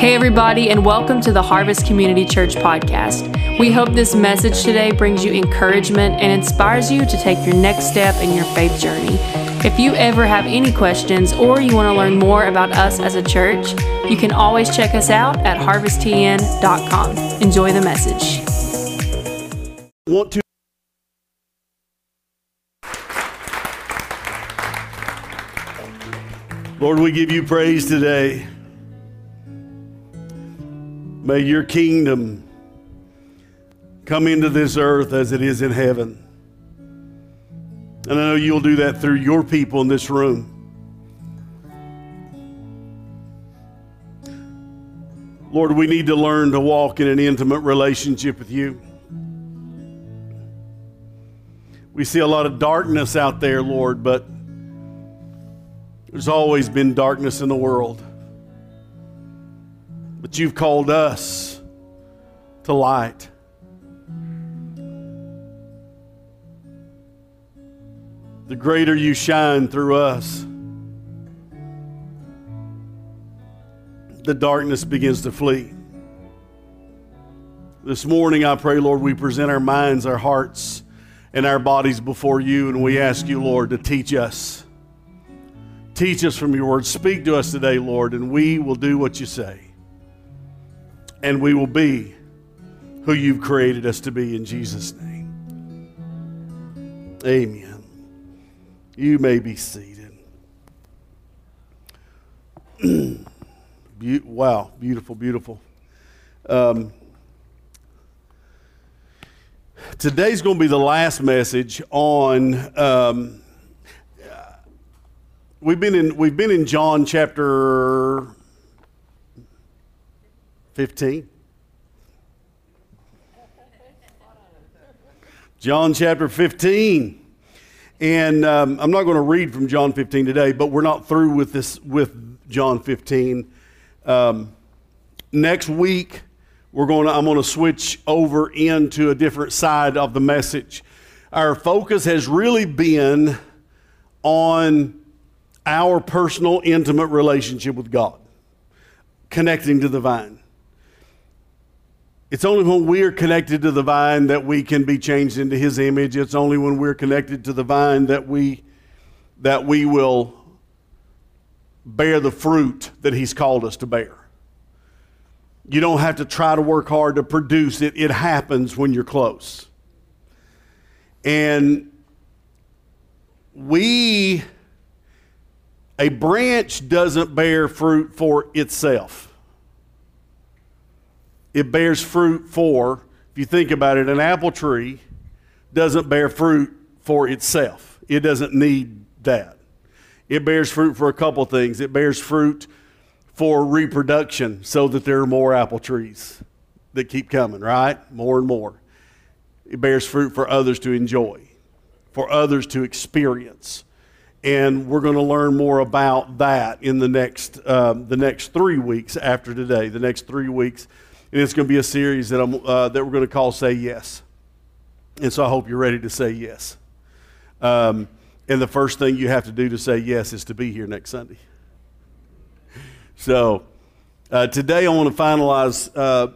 Hey, everybody, and welcome to the Harvest Community Church podcast. We hope this message today brings you encouragement and inspires you to take your next step in your faith journey. If you ever have any questions or you want to learn more about us as a church, you can always check us out at harvesttn.com. Enjoy the message. want to Lord, we give you praise today. May your kingdom come into this earth as it is in heaven. And I know you'll do that through your people in this room. Lord, we need to learn to walk in an intimate relationship with you. We see a lot of darkness out there, Lord, but there's always been darkness in the world. But you've called us to light. The greater you shine through us, the darkness begins to flee. This morning, I pray, Lord, we present our minds, our hearts, and our bodies before you, and we ask you, Lord, to teach us. Teach us from your word. Speak to us today, Lord, and we will do what you say. And we will be who you've created us to be in Jesus' name. Amen. You may be seated. Be- wow, beautiful, beautiful. Um, today's going to be the last message on. Um, we've been in we've been in John chapter fifteen. John chapter fifteen. And um, I'm not going to read from John 15 today, but we're not through with this with John 15. Um, next week, we're going to, I'm going to switch over into a different side of the message. Our focus has really been on our personal, intimate relationship with God, connecting to the vine. It's only when we are connected to the vine that we can be changed into his image. It's only when we're connected to the vine that we that we will bear the fruit that he's called us to bear. You don't have to try to work hard to produce it. It happens when you're close. And we a branch doesn't bear fruit for itself it bears fruit for, if you think about it, an apple tree doesn't bear fruit for itself. It doesn't need that. It bears fruit for a couple things. It bears fruit for reproduction so that there are more apple trees that keep coming, right? More and more. It bears fruit for others to enjoy, for others to experience. And we're going to learn more about that in the next, um, the next three weeks after today. The next three weeks and it's going to be a series that, I'm, uh, that we're going to call Say Yes. And so I hope you're ready to say yes. Um, and the first thing you have to do to say yes is to be here next Sunday. So uh, today I want to finalize uh,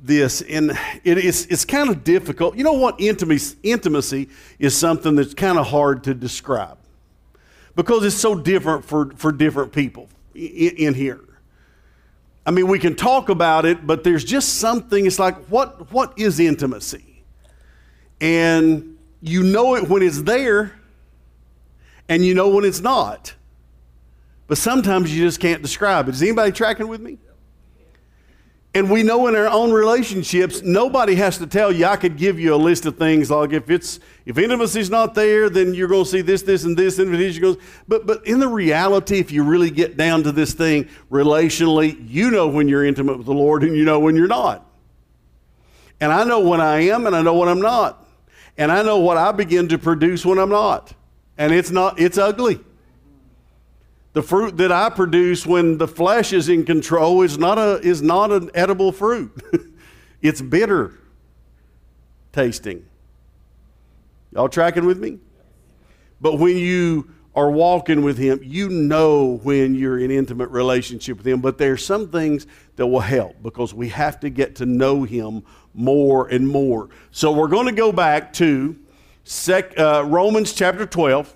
this, and it is, it's kind of difficult. You know what? Intimacy, intimacy is something that's kind of hard to describe because it's so different for, for different people in, in here. I mean, we can talk about it, but there's just something, it's like, what, what is intimacy? And you know it when it's there, and you know when it's not. But sometimes you just can't describe it. Is anybody tracking with me? And we know in our own relationships, nobody has to tell you. I could give you a list of things like if it's if intimacy's not there, then you're going to see this, this, and this. And it goes, but but in the reality, if you really get down to this thing relationally, you know when you're intimate with the Lord, and you know when you're not. And I know when I am, and I know when I'm not, and I know what I begin to produce when I'm not, and it's not it's ugly. The fruit that I produce when the flesh is in control is not, a, is not an edible fruit. it's bitter tasting. Y'all tracking with me? But when you are walking with Him, you know when you're in intimate relationship with Him. But there are some things that will help because we have to get to know Him more and more. So we're going to go back to sec, uh, Romans chapter 12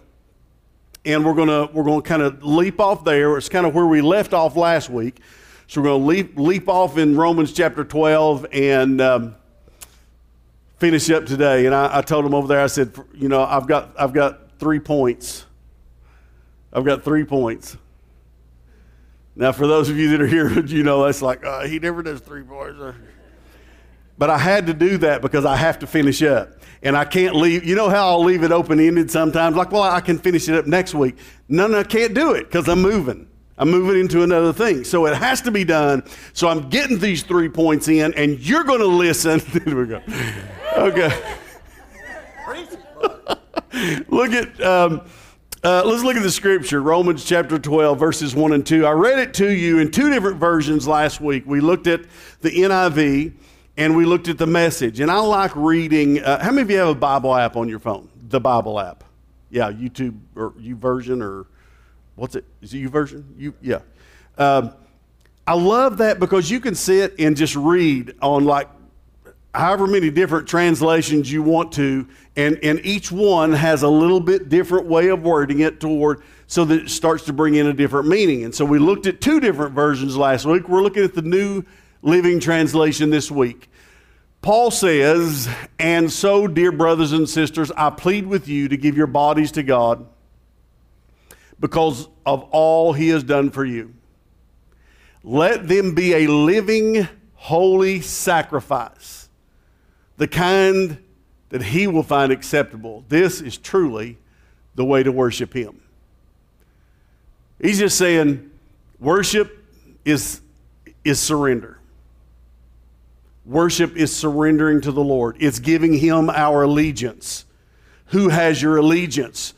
and we're gonna we're gonna kind of leap off there. It's kind of where we left off last week. So we're gonna leap leap off in Romans chapter 12 and um, finish up today. And I, I told him over there, I said, you know, I've got I've got three points. I've got three points. Now, for those of you that are here, you know that's like uh, he never does three points. But I had to do that because I have to finish up. And I can't leave. You know how I'll leave it open ended sometimes? Like, well, I can finish it up next week. No, no, I can't do it because I'm moving. I'm moving into another thing. So it has to be done. So I'm getting these three points in, and you're going to listen. Here we go. Okay. look at. Um, uh, let's look at the scripture, Romans chapter 12, verses 1 and 2. I read it to you in two different versions last week. We looked at the NIV and we looked at the message. And I like reading. Uh, how many of you have a Bible app on your phone? The Bible app. Yeah, YouTube or YouVersion or what's it? Is it YouVersion? You yeah. Um, I love that because you can sit and just read on like however many different translations you want to, and, and each one has a little bit different way of wording it toward so that it starts to bring in a different meaning. And so we looked at two different versions last week. We're looking at the New Living Translation this week. Paul says, And so, dear brothers and sisters, I plead with you to give your bodies to God because of all he has done for you. Let them be a living, holy sacrifice the kind that he will find acceptable. This is truly the way to worship him. He's just saying worship is, is surrender. Worship is surrendering to the Lord, it's giving him our allegiance. Who has your allegiance?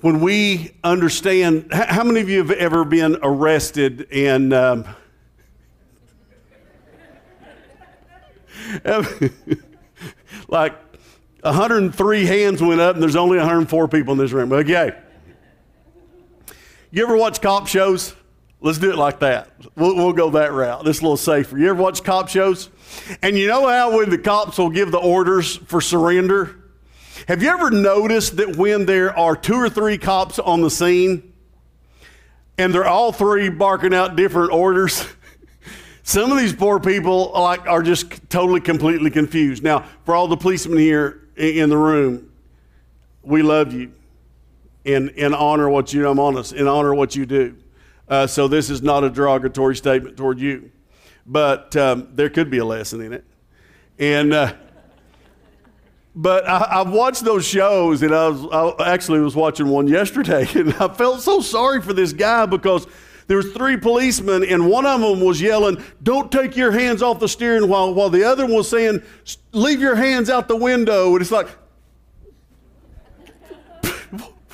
When we understand, how many of you have ever been arrested and um, like 103 hands went up and there's only 104 people in this room. Okay. You ever watch cop shows? Let's do it like that. We'll, we'll go that route. This a little safer. You ever watch cop shows? And you know how when the cops will give the orders for surrender? Have you ever noticed that when there are two or three cops on the scene and they're all three barking out different orders? Some of these poor people like are just totally completely confused. Now, for all the policemen here in the room, we love you and, and honor what you I'm honest and honor what you do. Uh, so this is not a derogatory statement toward you, but um, there could be a lesson in it. And uh, but I, have watched those shows, and I, was, I actually was watching one yesterday, and I felt so sorry for this guy because there was three policemen, and one of them was yelling, "Don't take your hands off the steering wheel," while the other one was saying, "Leave your hands out the window." And it's like,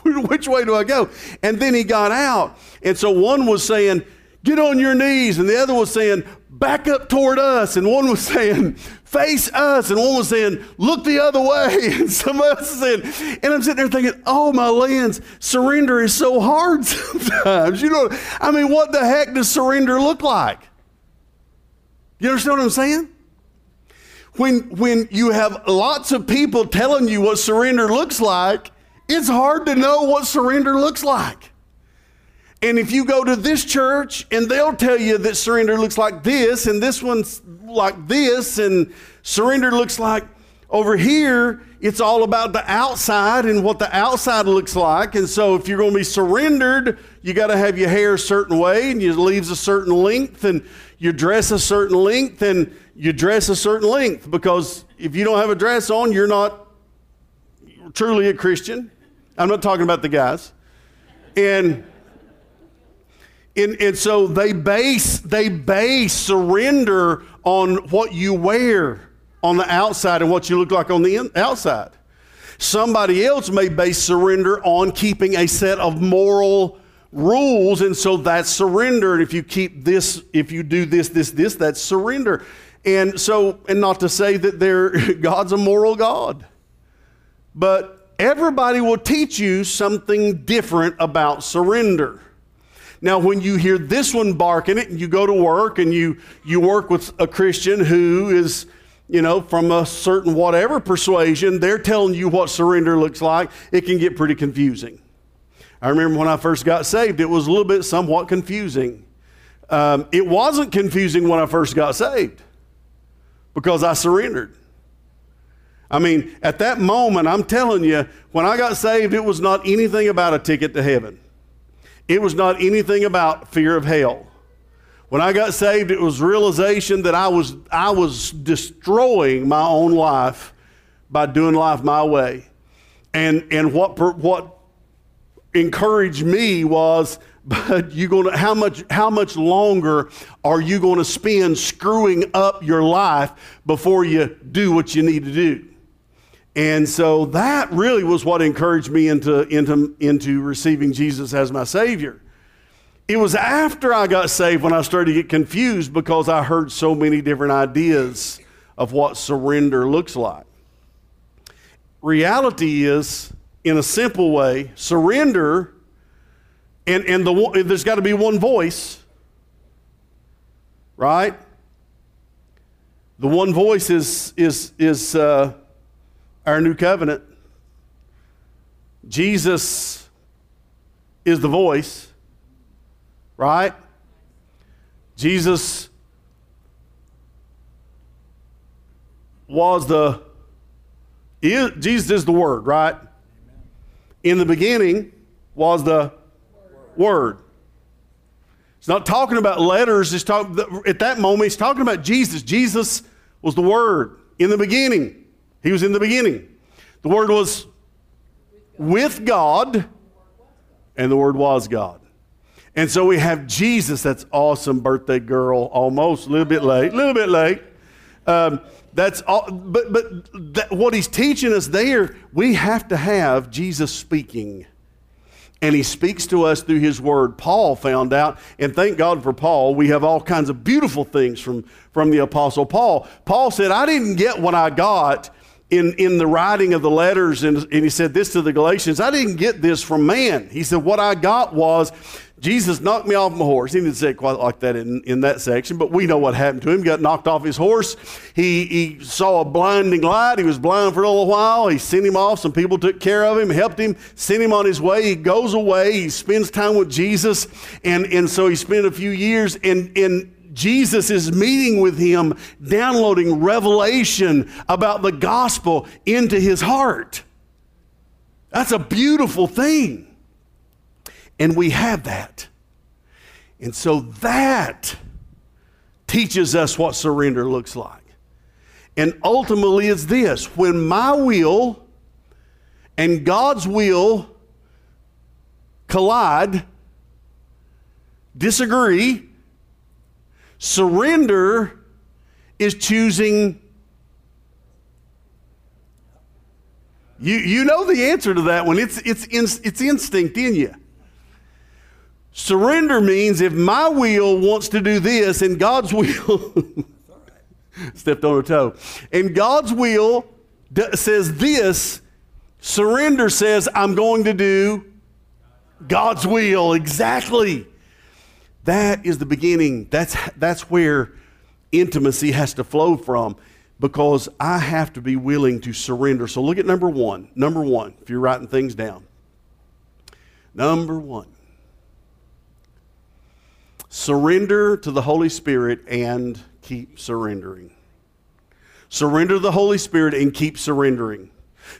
which way do I go? And then he got out, and so one was saying, "Get on your knees," and the other was saying, "Back up toward us," and one was saying, face us. And one was saying, look the other way. And somebody else was saying, and I'm sitting there thinking, oh, my lands, surrender is so hard sometimes. You know, I mean, what the heck does surrender look like? You understand what I'm saying? When, when you have lots of people telling you what surrender looks like, it's hard to know what surrender looks like. And if you go to this church and they'll tell you that surrender looks like this, and this one's like this, and surrender looks like over here, it's all about the outside and what the outside looks like. And so if you're going to be surrendered, you got to have your hair a certain way, and your leaves a certain length, and you dress a certain length, and you dress a certain length. Because if you don't have a dress on, you're not truly a Christian. I'm not talking about the guys. And and, and so they base, they base surrender on what you wear on the outside and what you look like on the in, outside. Somebody else may base surrender on keeping a set of moral rules, and so that's surrender. And if you keep this, if you do this, this, this, that's surrender. And so, and not to say that they're, God's a moral God, but everybody will teach you something different about surrender. Now, when you hear this one barking it, and you go to work and you, you work with a Christian who is, you know, from a certain whatever persuasion, they're telling you what surrender looks like, it can get pretty confusing. I remember when I first got saved, it was a little bit somewhat confusing. Um, it wasn't confusing when I first got saved because I surrendered. I mean, at that moment, I'm telling you, when I got saved, it was not anything about a ticket to heaven. It was not anything about fear of hell. When I got saved, it was realization that I was, I was destroying my own life by doing life my way. And, and what, what encouraged me was but you going to how much how much longer are you going to spend screwing up your life before you do what you need to do and so that really was what encouraged me into into into receiving jesus as my savior it was after i got saved when i started to get confused because i heard so many different ideas of what surrender looks like reality is in a simple way surrender and, and the, there's got to be one voice, right? The one voice is, is, is uh, our new covenant. Jesus is the voice, right? Jesus was the, is, Jesus is the Word, right? In the beginning was the word. It's not talking about letters. It's talk, at that moment, he's talking about Jesus. Jesus was the Word in the beginning. He was in the beginning. The Word was with God, and the Word was God. And so we have Jesus. That's awesome, birthday girl. Almost a little bit late. A little bit late. Um, that's all, but but that, what he's teaching us there, we have to have Jesus speaking and he speaks to us through his word. Paul found out, and thank God for Paul, we have all kinds of beautiful things from, from the Apostle Paul. Paul said, I didn't get what I got in, in the writing of the letters, and, and he said this to the Galatians I didn't get this from man. He said, What I got was Jesus knocked me off my horse. He didn't say it quite like that in, in that section, but we know what happened to him. He got knocked off his horse. He, he saw a blinding light. He was blind for a little while. He sent him off. Some people took care of him, helped him, sent him on his way. He goes away. He spends time with Jesus. And, and so he spent a few years, and, and Jesus is meeting with him, downloading revelation about the gospel into his heart. That's a beautiful thing. And we have that. And so that teaches us what surrender looks like. And ultimately, it's this when my will and God's will collide, disagree, surrender is choosing. You, you know the answer to that one. It's, it's, it's instinct in you. Surrender means if my will wants to do this and God's will stepped on a toe. And God's will d- says this, surrender says I'm going to do God's will exactly. That is the beginning. That's that's where intimacy has to flow from because I have to be willing to surrender. So look at number 1. Number 1, if you're writing things down. Number 1 Surrender to the Holy Spirit and keep surrendering. Surrender to the Holy Spirit and keep surrendering.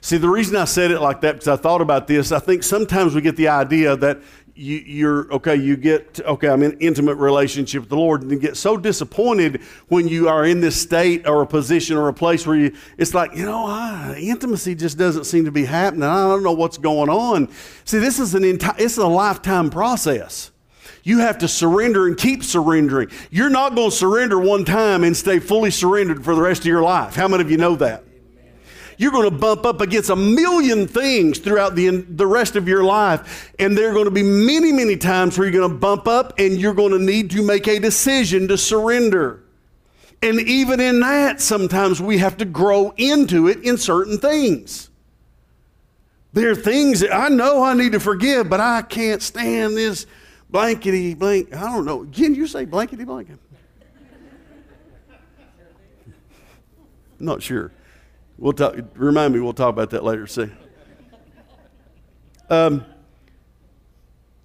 See, the reason I said it like that, because I thought about this, I think sometimes we get the idea that you, are okay, you get, okay, I'm in intimate relationship with the Lord, and you get so disappointed when you are in this state or a position or a place where you, it's like, you know, ah, intimacy just doesn't seem to be happening. I don't know what's going on. See, this is an entire, it's a lifetime process. You have to surrender and keep surrendering. You're not going to surrender one time and stay fully surrendered for the rest of your life. How many of you know that? You're going to bump up against a million things throughout the, the rest of your life. And there are going to be many, many times where you're going to bump up and you're going to need to make a decision to surrender. And even in that, sometimes we have to grow into it in certain things. There are things that I know I need to forgive, but I can't stand this blankety blank. I don't know. Can you say blankety blanket? Not sure. We'll talk. Remind me. We'll talk about that later. See. Um,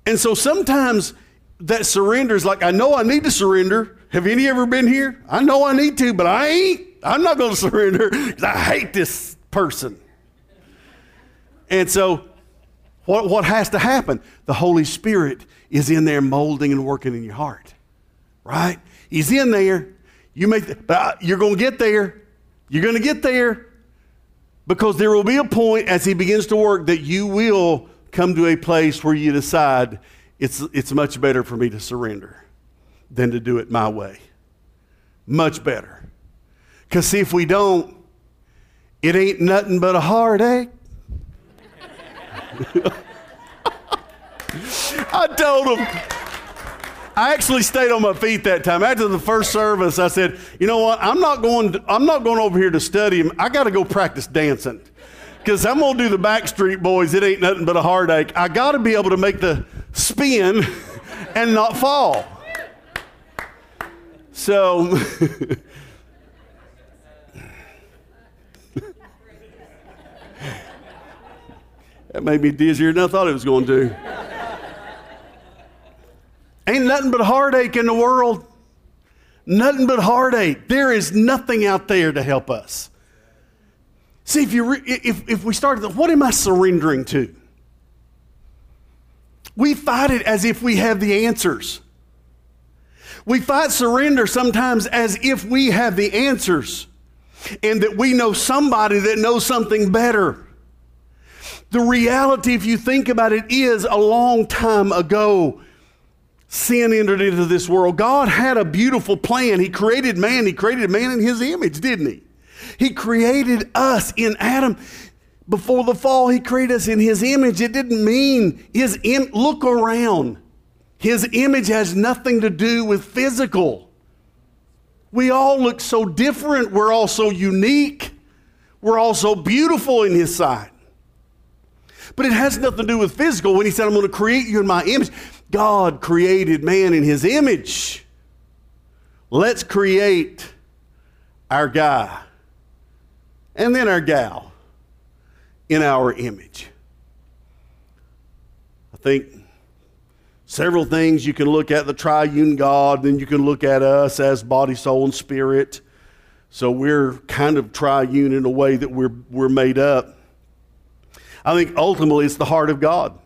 and so sometimes that surrender is like, I know I need to surrender. Have any ever been here? I know I need to, but I ain't. I'm not going to surrender because I hate this person. And so, what, what has to happen? The Holy Spirit is in there molding and working in your heart, right? He's in there. You make, the, but you're going to get there. You're going to get there because there will be a point as He begins to work that you will come to a place where you decide it's, it's much better for me to surrender than to do it my way. Much better. Because, see, if we don't, it ain't nothing but a heartache. I told him. I actually stayed on my feet that time. After the first service, I said, "You know what? I'm not going. To, I'm not going over here to study. I got to go practice dancing because I'm to do the Backstreet Boys. It ain't nothing but a heartache. I got to be able to make the spin and not fall." So. that made me dizzier than I thought it was going to. Ain't nothing but heartache in the world. Nothing but heartache. There is nothing out there to help us. See, if, you re- if, if we started, what am I surrendering to? We fight it as if we have the answers. We fight surrender sometimes as if we have the answers and that we know somebody that knows something better. The reality, if you think about it, is a long time ago, sin entered into this world. God had a beautiful plan. He created man, He created man in His image, didn't He? He created us in Adam. Before the fall, He created us in His image. It didn't mean His Im- look around. His image has nothing to do with physical. We all look so different. We're all so unique. We're all so beautiful in His sight. But it has nothing to do with physical. When He said, I'm going to create you in my image, God created man in his image. Let's create our guy and then our gal in our image. I think several things you can look at the triune God, then you can look at us as body, soul, and spirit. So we're kind of triune in a way that we're, we're made up. I think ultimately it's the heart of God.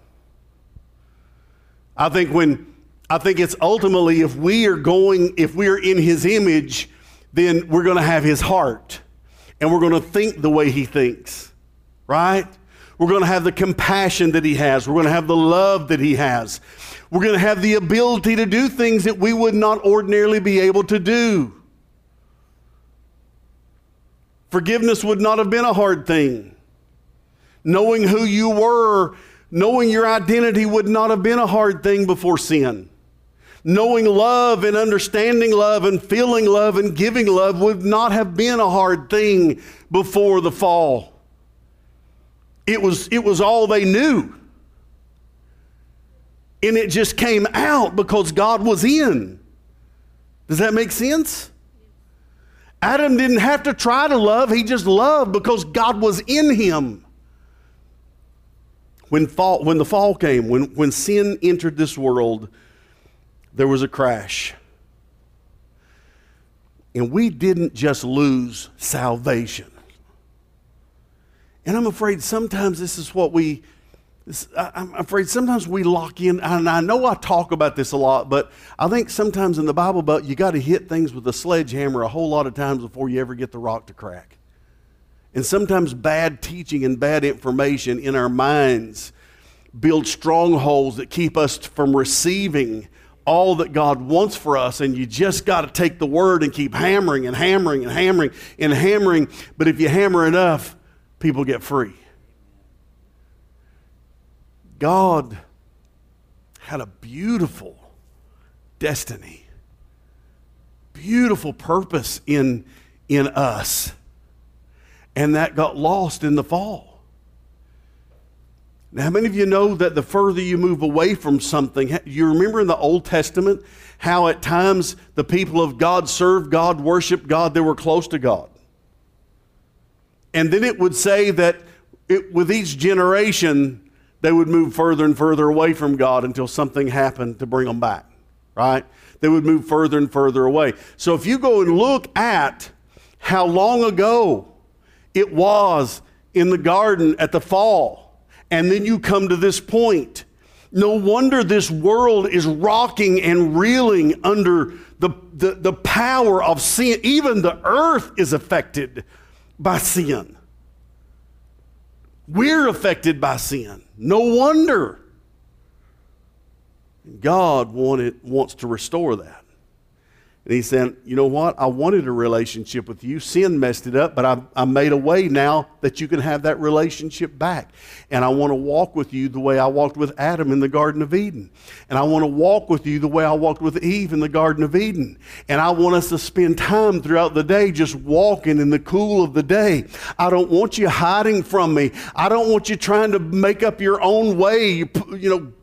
I think when I think it's ultimately if we are going, if we are in his image, then we're going to have his heart and we're going to think the way he thinks, right? We're going to have the compassion that he has. We're going to have the love that he has. We're going to have the ability to do things that we would not ordinarily be able to do. Forgiveness would not have been a hard thing. Knowing who you were Knowing your identity would not have been a hard thing before sin. Knowing love and understanding love and feeling love and giving love would not have been a hard thing before the fall. It was, it was all they knew. And it just came out because God was in. Does that make sense? Adam didn't have to try to love, he just loved because God was in him. When, fall, when the fall came, when, when sin entered this world, there was a crash. And we didn't just lose salvation. And I'm afraid sometimes this is what we, this, I'm afraid sometimes we lock in, and I know I talk about this a lot, but I think sometimes in the Bible, but you got to hit things with a sledgehammer a whole lot of times before you ever get the rock to crack. And sometimes bad teaching and bad information in our minds build strongholds that keep us from receiving all that God wants for us, and you just got to take the word and keep hammering and hammering and hammering and hammering. But if you hammer enough, people get free. God had a beautiful destiny, beautiful purpose in, in us and that got lost in the fall. Now, how many of you know that the further you move away from something, you remember in the Old Testament how at times the people of God served God, worshiped God, they were close to God. And then it would say that it, with each generation, they would move further and further away from God until something happened to bring them back, right? They would move further and further away. So if you go and look at how long ago it was in the garden at the fall, and then you come to this point. No wonder this world is rocking and reeling under the, the, the power of sin. Even the earth is affected by sin. We're affected by sin. No wonder. God wanted, wants to restore that. And he said, You know what? I wanted a relationship with you. Sin messed it up, but I, I made a way now that you can have that relationship back. And I want to walk with you the way I walked with Adam in the Garden of Eden. And I want to walk with you the way I walked with Eve in the Garden of Eden. And I want us to spend time throughout the day just walking in the cool of the day. I don't want you hiding from me. I don't want you trying to make up your own way. You, you know,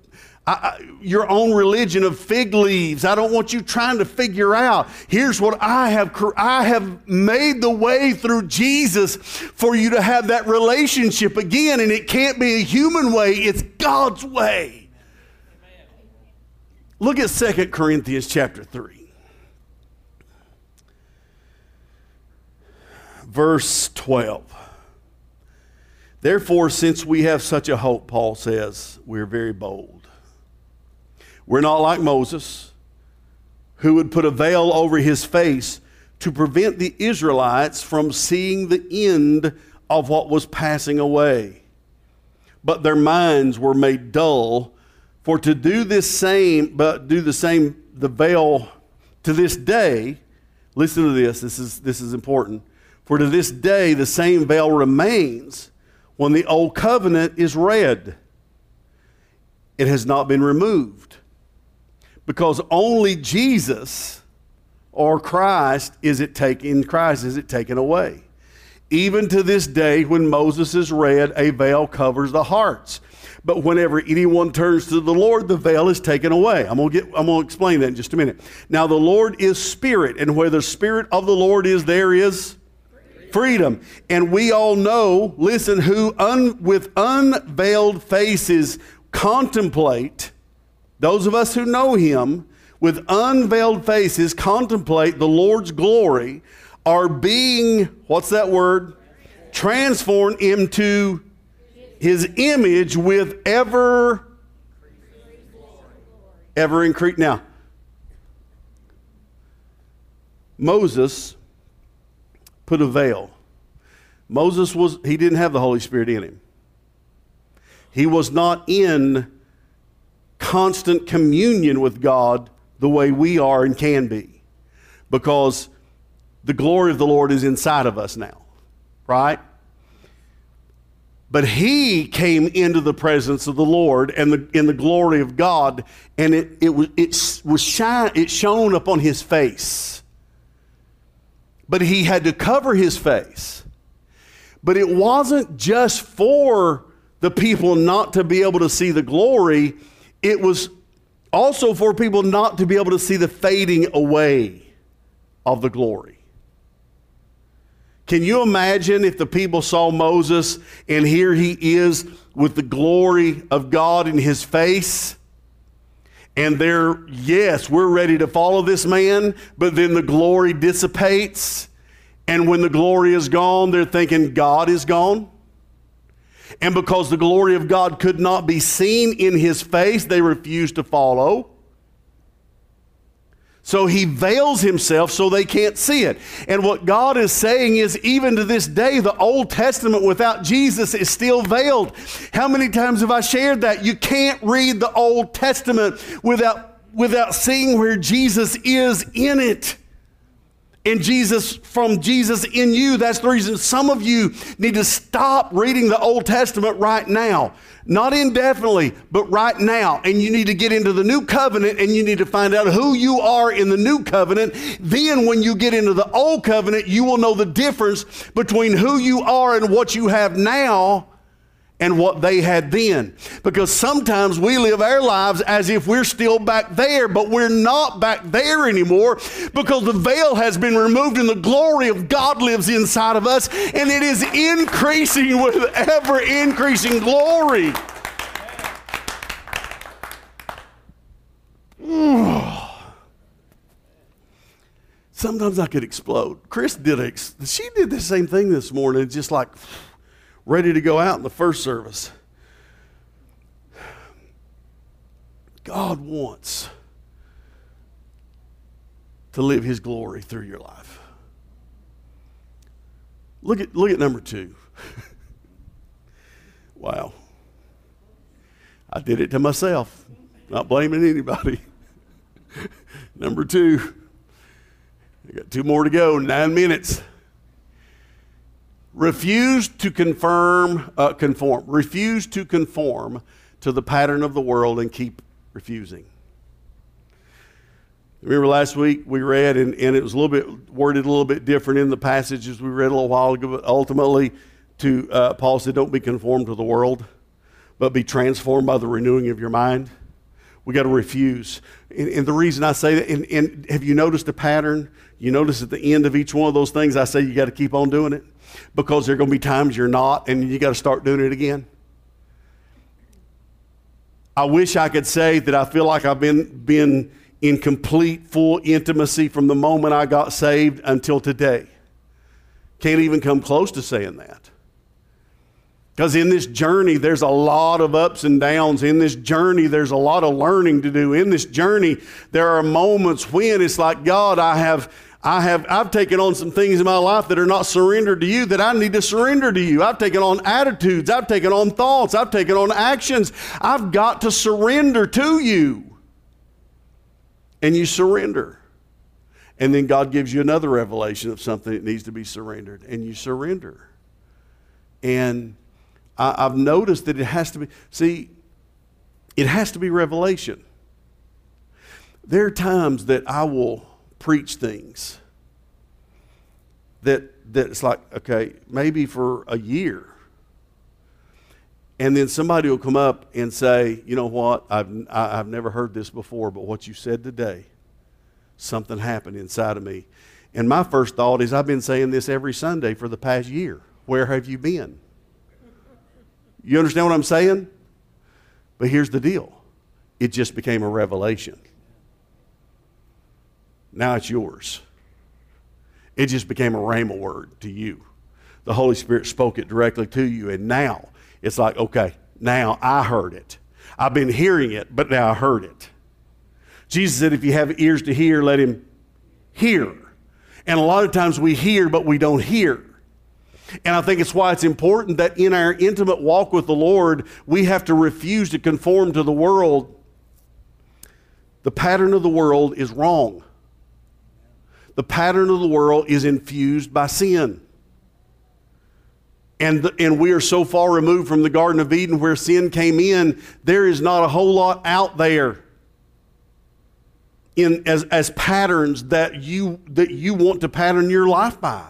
I, your own religion of fig leaves. I don't want you trying to figure out. Here's what I have I have made the way through Jesus for you to have that relationship again and it can't be a human way, it's God's way. Amen. Look at 2 Corinthians chapter 3. Verse 12. Therefore, since we have such a hope, Paul says, we're very bold. We're not like Moses, who would put a veil over his face to prevent the Israelites from seeing the end of what was passing away. But their minds were made dull. For to do this same, but do the same, the veil to this day, listen to this, this is, this is important. For to this day, the same veil remains when the old covenant is read. It has not been removed because only Jesus or Christ is it taken Christ is it taken away. Even to this day, when Moses is read, a veil covers the hearts. But whenever anyone turns to the Lord, the veil is taken away. I'm gonna get I'm gonna explain that in just a minute. Now the Lord is spirit, and where the spirit of the Lord is, there is freedom. And we all know, listen, who un, with unveiled faces contemplate those of us who know him with unveiled faces contemplate the Lord's glory are being, what's that word? Transformed into his image with ever, ever increase. Now, Moses put a veil. Moses was, he didn't have the Holy Spirit in him. He was not in constant communion with God the way we are and can be. Because the glory of the Lord is inside of us now, right? But he came into the presence of the Lord and the, in the glory of God, and it, it was, it was shine, it shone upon his face. But he had to cover his face. But it wasn't just for the people not to be able to see the glory, it was also for people not to be able to see the fading away of the glory. Can you imagine if the people saw Moses and here he is with the glory of God in his face? And they're, yes, we're ready to follow this man, but then the glory dissipates. And when the glory is gone, they're thinking God is gone. And because the glory of God could not be seen in his face, they refused to follow. So he veils himself so they can't see it. And what God is saying is, even to this day, the Old Testament without Jesus is still veiled. How many times have I shared that? You can't read the Old Testament without, without seeing where Jesus is in it in Jesus from Jesus in you. That's the reason some of you need to stop reading the Old Testament right now. Not indefinitely, but right now. And you need to get into the new covenant and you need to find out who you are in the new covenant. Then, when you get into the old covenant, you will know the difference between who you are and what you have now. And what they had then. Because sometimes we live our lives as if we're still back there, but we're not back there anymore because the veil has been removed and the glory of God lives inside of us and it is increasing with ever increasing glory. Sometimes I could explode. Chris did. Ex- she did the same thing this morning, just like ready to go out in the first service. God wants to live His glory through your life. Look at look at number two. wow. I did it to myself. Not blaming anybody. number two. I got two more to go, nine minutes. Refuse to confirm, uh, conform. Refuse to conform to the pattern of the world and keep refusing. Remember last week we read, and, and it was a little bit worded a little bit different in the passages we read a little while ago, but ultimately, to uh, Paul said, Don't be conformed to the world, but be transformed by the renewing of your mind. We got to refuse. And, and, the reason I say that, and, and have you noticed a pattern? You notice at the end of each one of those things, I say you got to keep on doing it because there are going to be times you're not, and you got to start doing it again. I wish I could say that I feel like I've been, been in complete, full intimacy from the moment I got saved until today. Can't even come close to saying that. Because in this journey, there's a lot of ups and downs. In this journey, there's a lot of learning to do. In this journey, there are moments when it's like, God, I have I have I've taken on some things in my life that are not surrendered to you that I need to surrender to you. I've taken on attitudes, I've taken on thoughts, I've taken on actions. I've got to surrender to you. And you surrender. And then God gives you another revelation of something that needs to be surrendered, and you surrender. And I, have noticed that it has to be, see, it has to be revelation. There are times that I will preach things that that it's like okay maybe for a year. And then somebody will come up and say you know what? I've i've never heard this before but what you said today something happened inside of me. And my first thought is i've been saying this every sunday for the past year. Where have you been? You understand what i'm saying? But here's the deal. It just became a revelation now it's yours. It just became a rhema word to you. The Holy Spirit spoke it directly to you, and now it's like, okay, now I heard it. I've been hearing it, but now I heard it. Jesus said, if you have ears to hear, let him hear. And a lot of times we hear, but we don't hear. And I think it's why it's important that in our intimate walk with the Lord, we have to refuse to conform to the world. The pattern of the world is wrong the pattern of the world is infused by sin. And, the, and we are so far removed from the Garden of Eden where sin came in, there is not a whole lot out there in, as, as patterns that you, that you want to pattern your life by.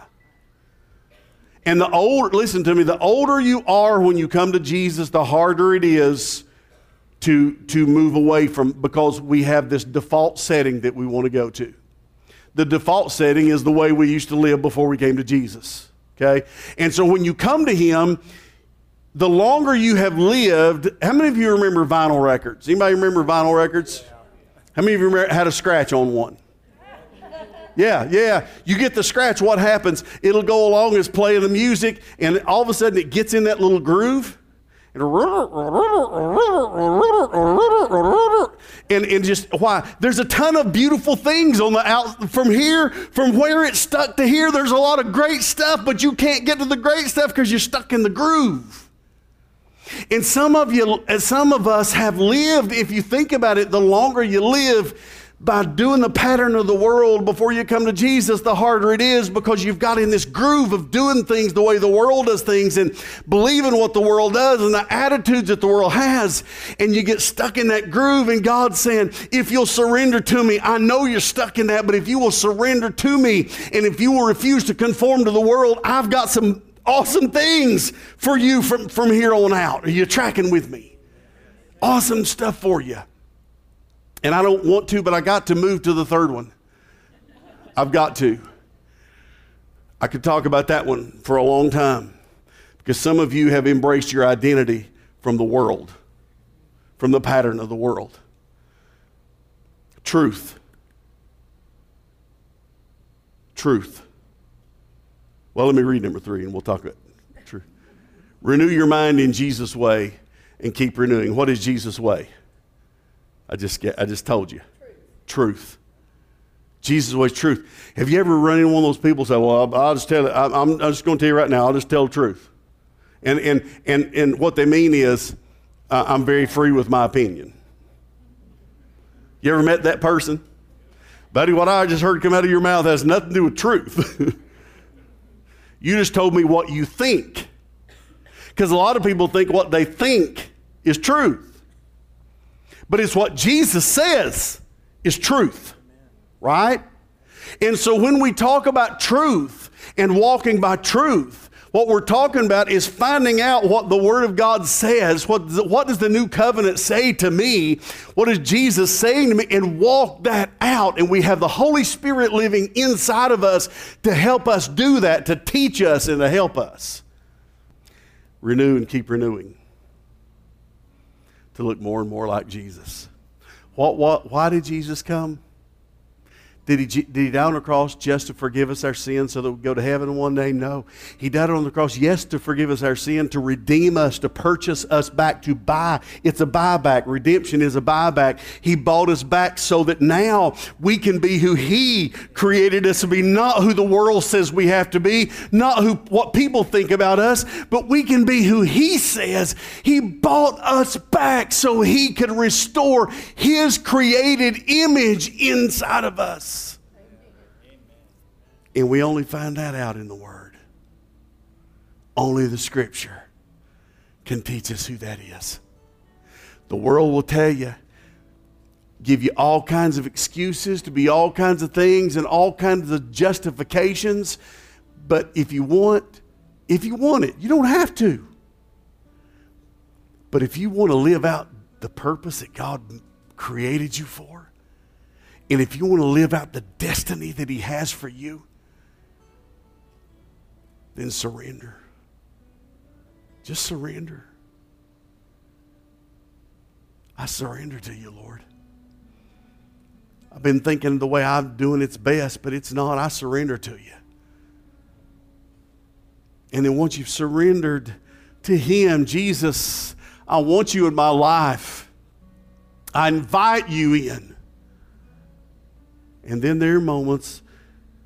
And the older, listen to me, the older you are when you come to Jesus, the harder it is to, to move away from, because we have this default setting that we want to go to the default setting is the way we used to live before we came to Jesus. Okay? And so when you come to Him, the longer you have lived, how many of you remember vinyl records? Anybody remember vinyl records? How many of you had a scratch on one? Yeah, yeah. You get the scratch, what happens? It'll go along as playing the music, and all of a sudden it gets in that little groove. And, and just why? There's a ton of beautiful things on the out from here, from where it's stuck to here. There's a lot of great stuff, but you can't get to the great stuff because you're stuck in the groove. And some of you, some of us have lived, if you think about it, the longer you live, by doing the pattern of the world before you come to Jesus, the harder it is because you've got in this groove of doing things the way the world does things and believing what the world does and the attitudes that the world has. And you get stuck in that groove, and God's saying, If you'll surrender to me, I know you're stuck in that, but if you will surrender to me and if you will refuse to conform to the world, I've got some awesome things for you from, from here on out. Are you tracking with me? Awesome stuff for you. And I don't want to, but I got to move to the third one. I've got to. I could talk about that one for a long time because some of you have embraced your identity from the world, from the pattern of the world. Truth. Truth. Well, let me read number three and we'll talk about truth. Renew your mind in Jesus' way and keep renewing. What is Jesus' way? I just, I just told you. Truth. truth. Jesus' was truth. Have you ever run into one of those people say, Well, I'll, I'll just tell it, I'm, I'm just going to tell you right now, I'll just tell the truth. And, and, and, and what they mean is, uh, I'm very free with my opinion. You ever met that person? Buddy, what I just heard come out of your mouth has nothing to do with truth. you just told me what you think. Because a lot of people think what they think is truth. But it's what Jesus says is truth, right? And so when we talk about truth and walking by truth, what we're talking about is finding out what the Word of God says. What, what does the new covenant say to me? What is Jesus saying to me? And walk that out. And we have the Holy Spirit living inside of us to help us do that, to teach us and to help us. Renew and keep renewing to look more and more like Jesus. What, what, why did Jesus come? Did he, did he die on the cross just to forgive us our sins so that we go to heaven one day? No. He died on the cross, yes, to forgive us our sin, to redeem us, to purchase us back, to buy. It's a buyback. Redemption is a buyback. He bought us back so that now we can be who He created us to be, not who the world says we have to be, not who what people think about us, but we can be who He says. He bought us back so He could restore His created image inside of us. And we only find that out in the Word. Only the Scripture can teach us who that is. The world will tell you, give you all kinds of excuses to be all kinds of things and all kinds of justifications. But if you want, if you want it, you don't have to. But if you want to live out the purpose that God created you for, and if you want to live out the destiny that He has for you, then surrender. Just surrender. I surrender to you, Lord. I've been thinking the way I'm doing it's best, but it's not. I surrender to you. And then once you've surrendered to Him, Jesus, I want you in my life. I invite you in. And then there are moments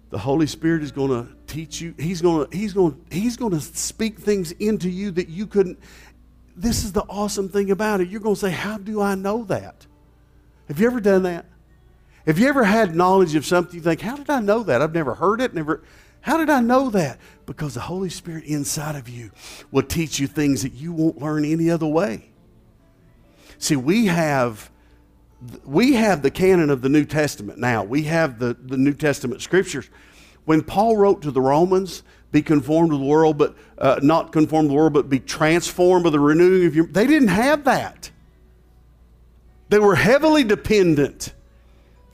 the Holy Spirit is going to teach you. He's going to he's going he's going to speak things into you that you couldn't This is the awesome thing about it. You're going to say, "How do I know that?" Have you ever done that? Have you ever had knowledge of something you think, "How did I know that? I've never heard it, never how did I know that? Because the Holy Spirit inside of you will teach you things that you won't learn any other way. See, we have we have the canon of the New Testament now. We have the, the New Testament scriptures. When Paul wrote to the Romans, be conformed to the world, but uh, not conformed to the world, but be transformed by the renewing of your. They didn't have that. They were heavily dependent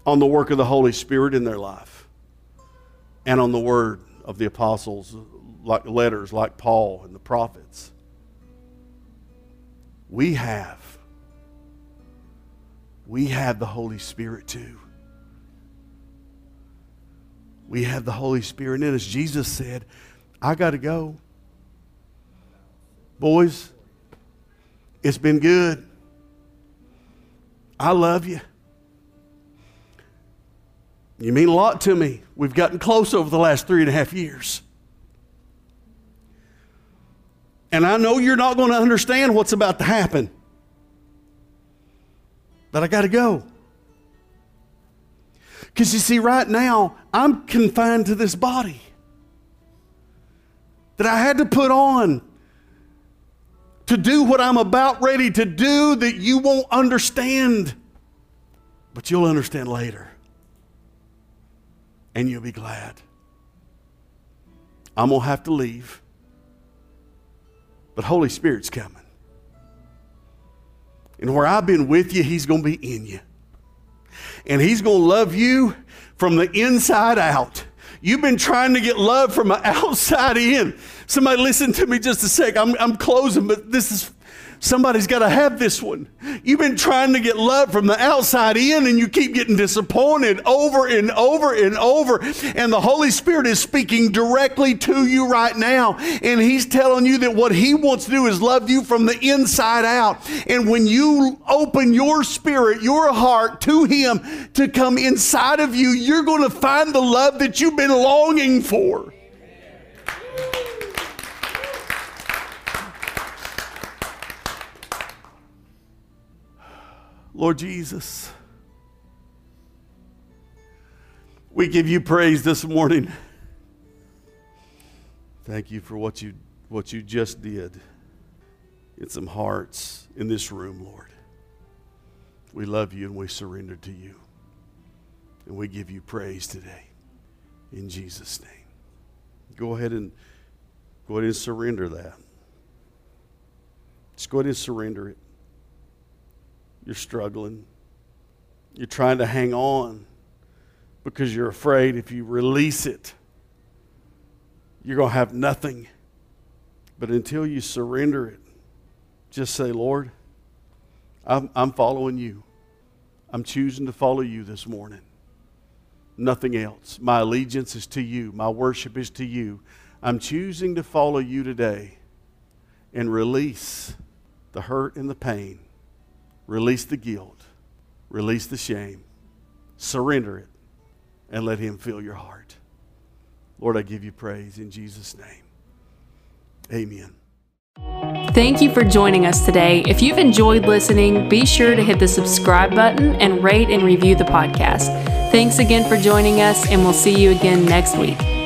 on the work of the Holy Spirit in their life and on the word of the apostles, like letters like Paul and the prophets. We have. We have the Holy Spirit too we have the Holy Spirit in us. Jesus said, I got to go. Boys, it's been good. I love you. You mean a lot to me. We've gotten close over the last three and a half years. And I know you're not going to understand what's about to happen. But I got to go. Because you see, right now, I'm confined to this body that I had to put on to do what I'm about ready to do that you won't understand, but you'll understand later. And you'll be glad. I'm going to have to leave. But Holy Spirit's coming. And where I've been with you, He's going to be in you. And He's going to love you from the inside out. You've been trying to get love from the outside in. Somebody listen to me just a sec. I'm, I'm closing, but this is Somebody's got to have this one. You've been trying to get love from the outside in and you keep getting disappointed over and over and over. And the Holy Spirit is speaking directly to you right now. And He's telling you that what He wants to do is love you from the inside out. And when you open your spirit, your heart to Him to come inside of you, you're going to find the love that you've been longing for. Lord Jesus, we give you praise this morning. Thank you for what you, what you just did in some hearts in this room, Lord. We love you and we surrender to you. And we give you praise today in Jesus' name. Go ahead and go ahead and surrender that. Just go ahead and surrender it. You're struggling. You're trying to hang on because you're afraid if you release it, you're going to have nothing. But until you surrender it, just say, Lord, I'm, I'm following you. I'm choosing to follow you this morning. Nothing else. My allegiance is to you, my worship is to you. I'm choosing to follow you today and release the hurt and the pain Release the guilt, release the shame, surrender it, and let Him fill your heart. Lord, I give you praise in Jesus' name. Amen. Thank you for joining us today. If you've enjoyed listening, be sure to hit the subscribe button and rate and review the podcast. Thanks again for joining us, and we'll see you again next week.